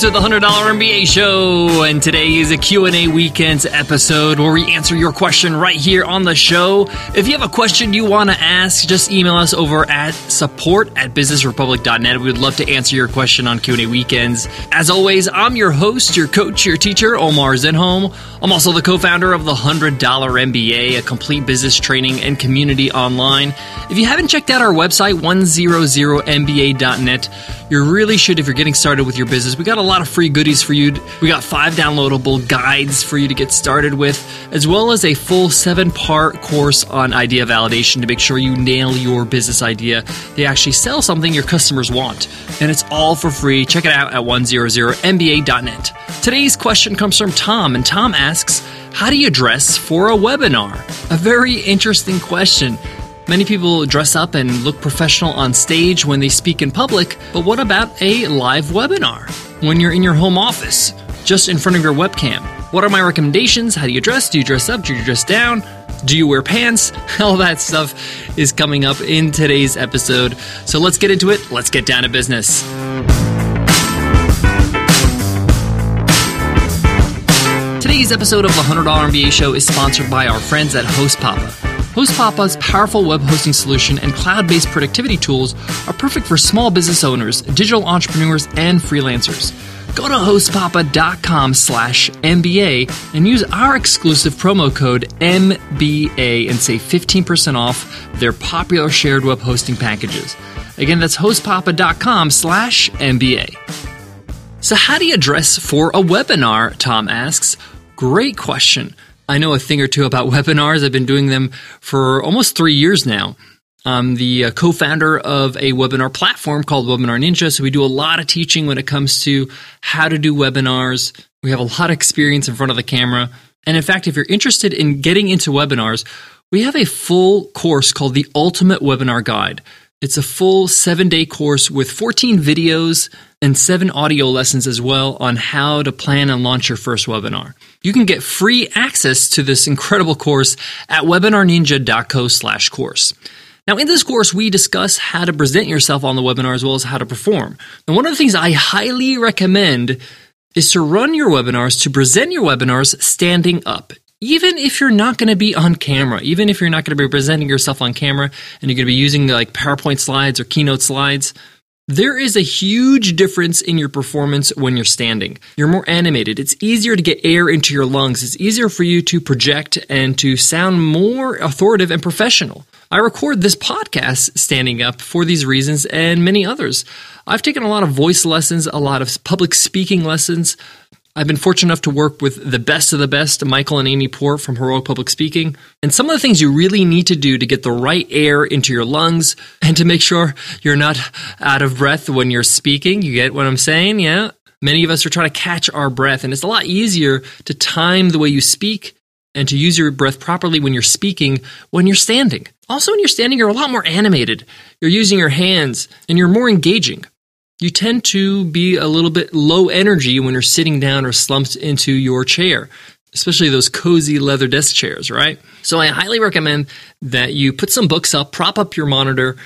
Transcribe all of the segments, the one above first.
to the $100 MBA show and today is a Q&A weekends episode where we answer your question right here on the show. If you have a question you want to ask, just email us over at support at businessrepublic.net. We'd love to answer your question on Q&A weekends. As always, I'm your host, your coach, your teacher, Omar Zenhom. I'm also the co-founder of the $100 MBA, a complete business training and community online. If you haven't checked out our website, 100mba.net, you really should if you're getting started with your business. We got a lot of free goodies for you. We got five downloadable guides for you to get started with, as well as a full seven part course on idea validation to make sure you nail your business idea. They actually sell something your customers want. And it's all for free. Check it out at 100mba.net. Today's question comes from Tom, and Tom asks, How do you dress for a webinar? A very interesting question. Many people dress up and look professional on stage when they speak in public, but what about a live webinar? When you're in your home office, just in front of your webcam? What are my recommendations? How do you dress? Do you dress up? Do you dress down? Do you wear pants? All that stuff is coming up in today's episode. So let's get into it. Let's get down to business. Today's episode of the $100 MBA show is sponsored by our friends at HostPapa. HostPapa's powerful web hosting solution and cloud based productivity tools are perfect for small business owners, digital entrepreneurs, and freelancers. Go to hostpapa.com slash MBA and use our exclusive promo code MBA and save 15% off their popular shared web hosting packages. Again, that's hostpapa.com slash MBA. So, how do you dress for a webinar? Tom asks. Great question. I know a thing or two about webinars. I've been doing them for almost three years now. I'm the uh, co founder of a webinar platform called Webinar Ninja. So we do a lot of teaching when it comes to how to do webinars. We have a lot of experience in front of the camera. And in fact, if you're interested in getting into webinars, we have a full course called the Ultimate Webinar Guide. It's a full seven day course with 14 videos and seven audio lessons as well on how to plan and launch your first webinar. You can get free access to this incredible course at webinarninja.co slash course. Now, in this course, we discuss how to present yourself on the webinar as well as how to perform. And one of the things I highly recommend is to run your webinars, to present your webinars standing up even if you're not going to be on camera, even if you're not going to be presenting yourself on camera and you're going to be using like PowerPoint slides or keynote slides, there is a huge difference in your performance when you're standing. You're more animated. It's easier to get air into your lungs. It's easier for you to project and to sound more authoritative and professional. I record this podcast standing up for these reasons and many others. I've taken a lot of voice lessons, a lot of public speaking lessons, I've been fortunate enough to work with the best of the best, Michael and Amy Port from Heroic Public Speaking. And some of the things you really need to do to get the right air into your lungs and to make sure you're not out of breath when you're speaking. You get what I'm saying? Yeah. Many of us are trying to catch our breath, and it's a lot easier to time the way you speak and to use your breath properly when you're speaking when you're standing. Also, when you're standing, you're a lot more animated. You're using your hands and you're more engaging you tend to be a little bit low energy when you're sitting down or slumped into your chair, especially those cozy leather desk chairs, right? So I highly recommend that you put some books up, prop up your monitor,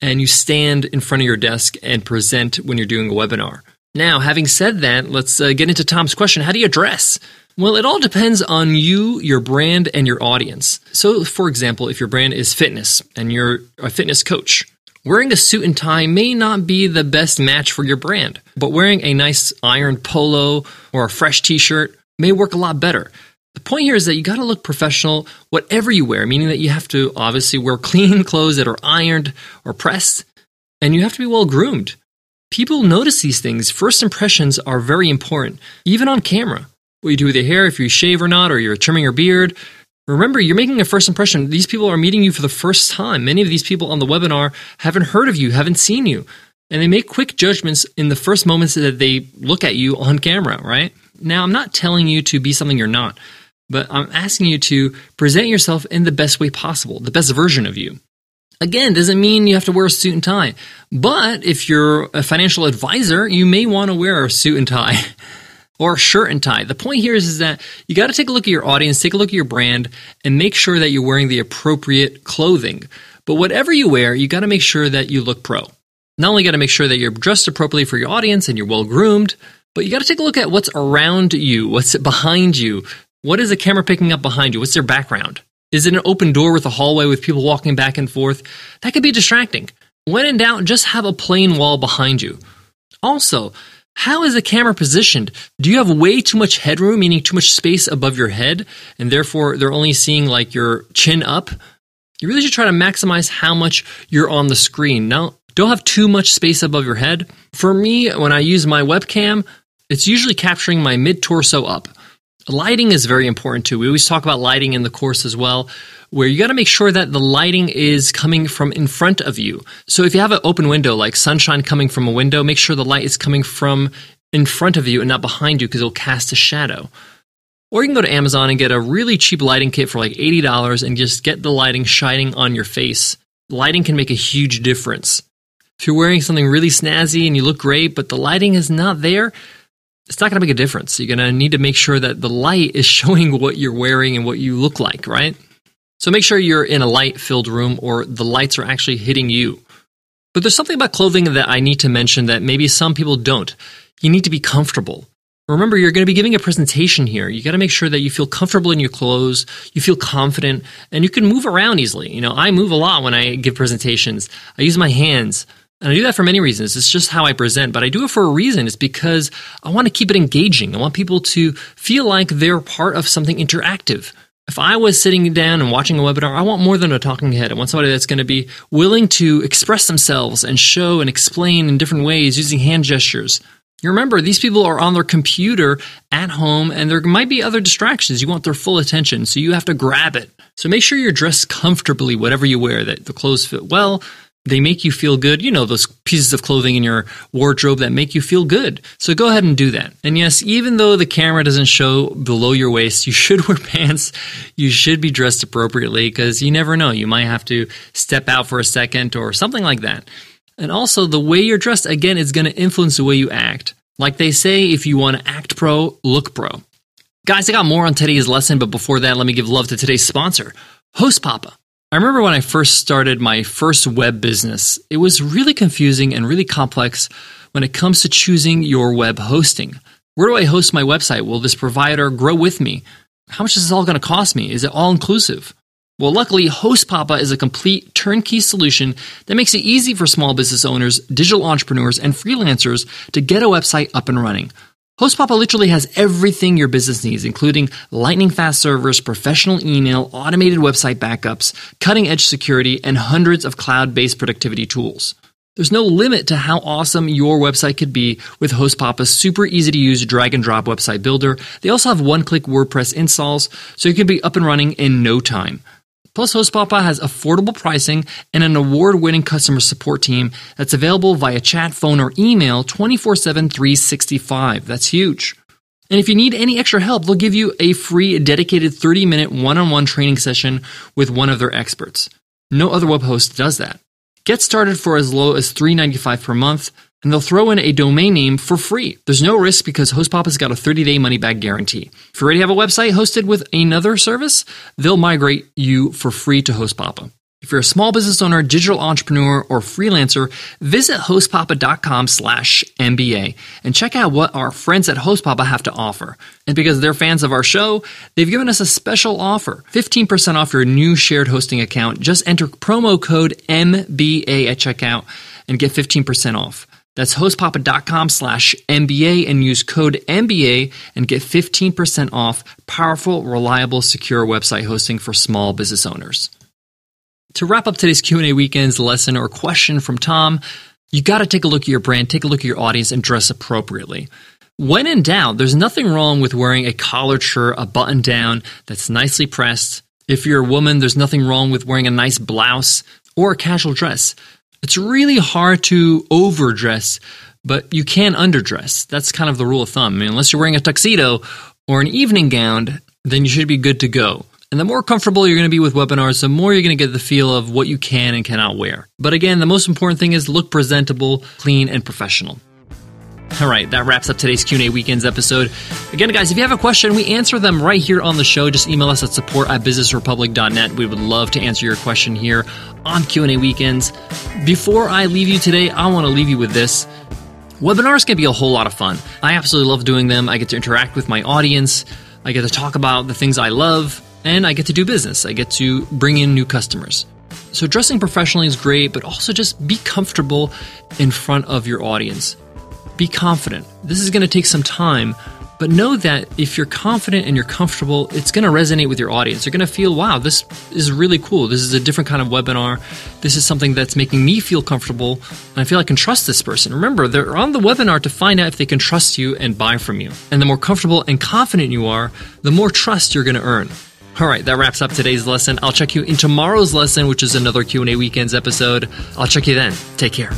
and you stand in front of your desk and present when you're doing a webinar. Now, having said that, let's uh, get into Tom's question How do you dress? Well, it all depends on you, your brand, and your audience. So, for example, if your brand is fitness and you're a fitness coach, Wearing a suit and tie may not be the best match for your brand, but wearing a nice ironed polo or a fresh t shirt may work a lot better. The point here is that you got to look professional whatever you wear, meaning that you have to obviously wear clean clothes that are ironed or pressed, and you have to be well groomed. People notice these things. First impressions are very important, even on camera. What you do with your hair, if you shave or not, or you're trimming your beard, Remember, you're making a first impression. These people are meeting you for the first time. Many of these people on the webinar haven't heard of you, haven't seen you, and they make quick judgments in the first moments that they look at you on camera, right? Now, I'm not telling you to be something you're not, but I'm asking you to present yourself in the best way possible, the best version of you. Again, doesn't mean you have to wear a suit and tie, but if you're a financial advisor, you may want to wear a suit and tie. or shirt and tie. The point here is, is that you got to take a look at your audience, take a look at your brand, and make sure that you're wearing the appropriate clothing. But whatever you wear, you got to make sure that you look pro. Not only got to make sure that you're dressed appropriately for your audience and you're well groomed, But you got to take a look at what's around you, what's behind you. What is the camera picking up behind you? What's their background? Is it an open door with a hallway with people walking back and forth? That could be distracting. When in doubt, just have a plain wall behind you. Also, how is the camera positioned? Do you have way too much headroom, meaning too much space above your head, and therefore they're only seeing like your chin up? You really should try to maximize how much you're on the screen. Now, don't have too much space above your head. For me, when I use my webcam, it's usually capturing my mid torso up. Lighting is very important too. We always talk about lighting in the course as well, where you got to make sure that the lighting is coming from in front of you. So if you have an open window, like sunshine coming from a window, make sure the light is coming from in front of you and not behind you because it'll cast a shadow. Or you can go to Amazon and get a really cheap lighting kit for like $80 and just get the lighting shining on your face. Lighting can make a huge difference. If you're wearing something really snazzy and you look great, but the lighting is not there, it's not going to make a difference. You're going to need to make sure that the light is showing what you're wearing and what you look like, right? So make sure you're in a light filled room or the lights are actually hitting you. But there's something about clothing that I need to mention that maybe some people don't. You need to be comfortable. Remember, you're going to be giving a presentation here. You got to make sure that you feel comfortable in your clothes, you feel confident, and you can move around easily. You know, I move a lot when I give presentations. I use my hands. And I do that for many reasons. It's just how I present, but I do it for a reason. It's because I want to keep it engaging. I want people to feel like they're part of something interactive. If I was sitting down and watching a webinar, I want more than a talking head. I want somebody that's going to be willing to express themselves and show and explain in different ways using hand gestures. You remember, these people are on their computer at home and there might be other distractions. You want their full attention, so you have to grab it. So make sure you're dressed comfortably, whatever you wear, that the clothes fit well, they make you feel good. You know, those pieces of clothing in your wardrobe that make you feel good. So go ahead and do that. And yes, even though the camera doesn't show below your waist, you should wear pants. You should be dressed appropriately because you never know. You might have to step out for a second or something like that. And also, the way you're dressed, again, is going to influence the way you act. Like they say, if you want to act pro, look pro. Guys, I got more on today's lesson, but before that, let me give love to today's sponsor, Host Papa. I remember when I first started my first web business, it was really confusing and really complex when it comes to choosing your web hosting. Where do I host my website? Will this provider grow with me? How much is this all going to cost me? Is it all inclusive? Well, luckily, HostPapa is a complete turnkey solution that makes it easy for small business owners, digital entrepreneurs, and freelancers to get a website up and running. HostPapa literally has everything your business needs, including lightning fast servers, professional email, automated website backups, cutting edge security, and hundreds of cloud based productivity tools. There's no limit to how awesome your website could be with HostPapa's super easy to use drag and drop website builder. They also have one click WordPress installs, so you can be up and running in no time. Plus, HostPapa has affordable pricing and an award winning customer support team that's available via chat, phone, or email 24 7, 365. That's huge. And if you need any extra help, they'll give you a free dedicated 30 minute one on one training session with one of their experts. No other web host does that. Get started for as low as $3.95 per month and they'll throw in a domain name for free. There's no risk because HostPapa's got a 30-day money-back guarantee. If you already have a website hosted with another service, they'll migrate you for free to HostPapa. If you're a small business owner, digital entrepreneur, or freelancer, visit hostpapa.com slash MBA and check out what our friends at HostPapa have to offer. And because they're fans of our show, they've given us a special offer 15% off your new shared hosting account. Just enter promo code MBA at checkout and get 15% off. That's hostpapa.com slash MBA and use code MBA and get 15% off powerful, reliable, secure website hosting for small business owners. To wrap up today's Q&A weekend's lesson or question from Tom, you got to take a look at your brand, take a look at your audience and dress appropriately. When in doubt, there's nothing wrong with wearing a collared shirt, a button down that's nicely pressed. If you're a woman, there's nothing wrong with wearing a nice blouse or a casual dress. It's really hard to overdress, but you can underdress. That's kind of the rule of thumb. I mean, unless you're wearing a tuxedo or an evening gown, then you should be good to go. And the more comfortable you're going to be with webinars, the more you're going to get the feel of what you can and cannot wear. But again, the most important thing is look presentable, clean, and professional. All right, that wraps up today's Q&A Weekends episode. Again, guys, if you have a question, we answer them right here on the show. Just email us at support at businessrepublic.net. We would love to answer your question here on Q&A Weekends. Before I leave you today, I want to leave you with this. Webinars can be a whole lot of fun. I absolutely love doing them. I get to interact with my audience, I get to talk about the things I love, and I get to do business. I get to bring in new customers. So, dressing professionally is great, but also just be comfortable in front of your audience. Be confident. This is going to take some time, but know that if you're confident and you're comfortable, it's going to resonate with your audience. They're going to feel, wow, this is really cool. This is a different kind of webinar. This is something that's making me feel comfortable. And I feel I can trust this person. Remember, they're on the webinar to find out if they can trust you and buy from you. And the more comfortable and confident you are, the more trust you're going to earn. All right, that wraps up today's lesson. I'll check you in tomorrow's lesson, which is another Q&A weekends episode. I'll check you then. Take care.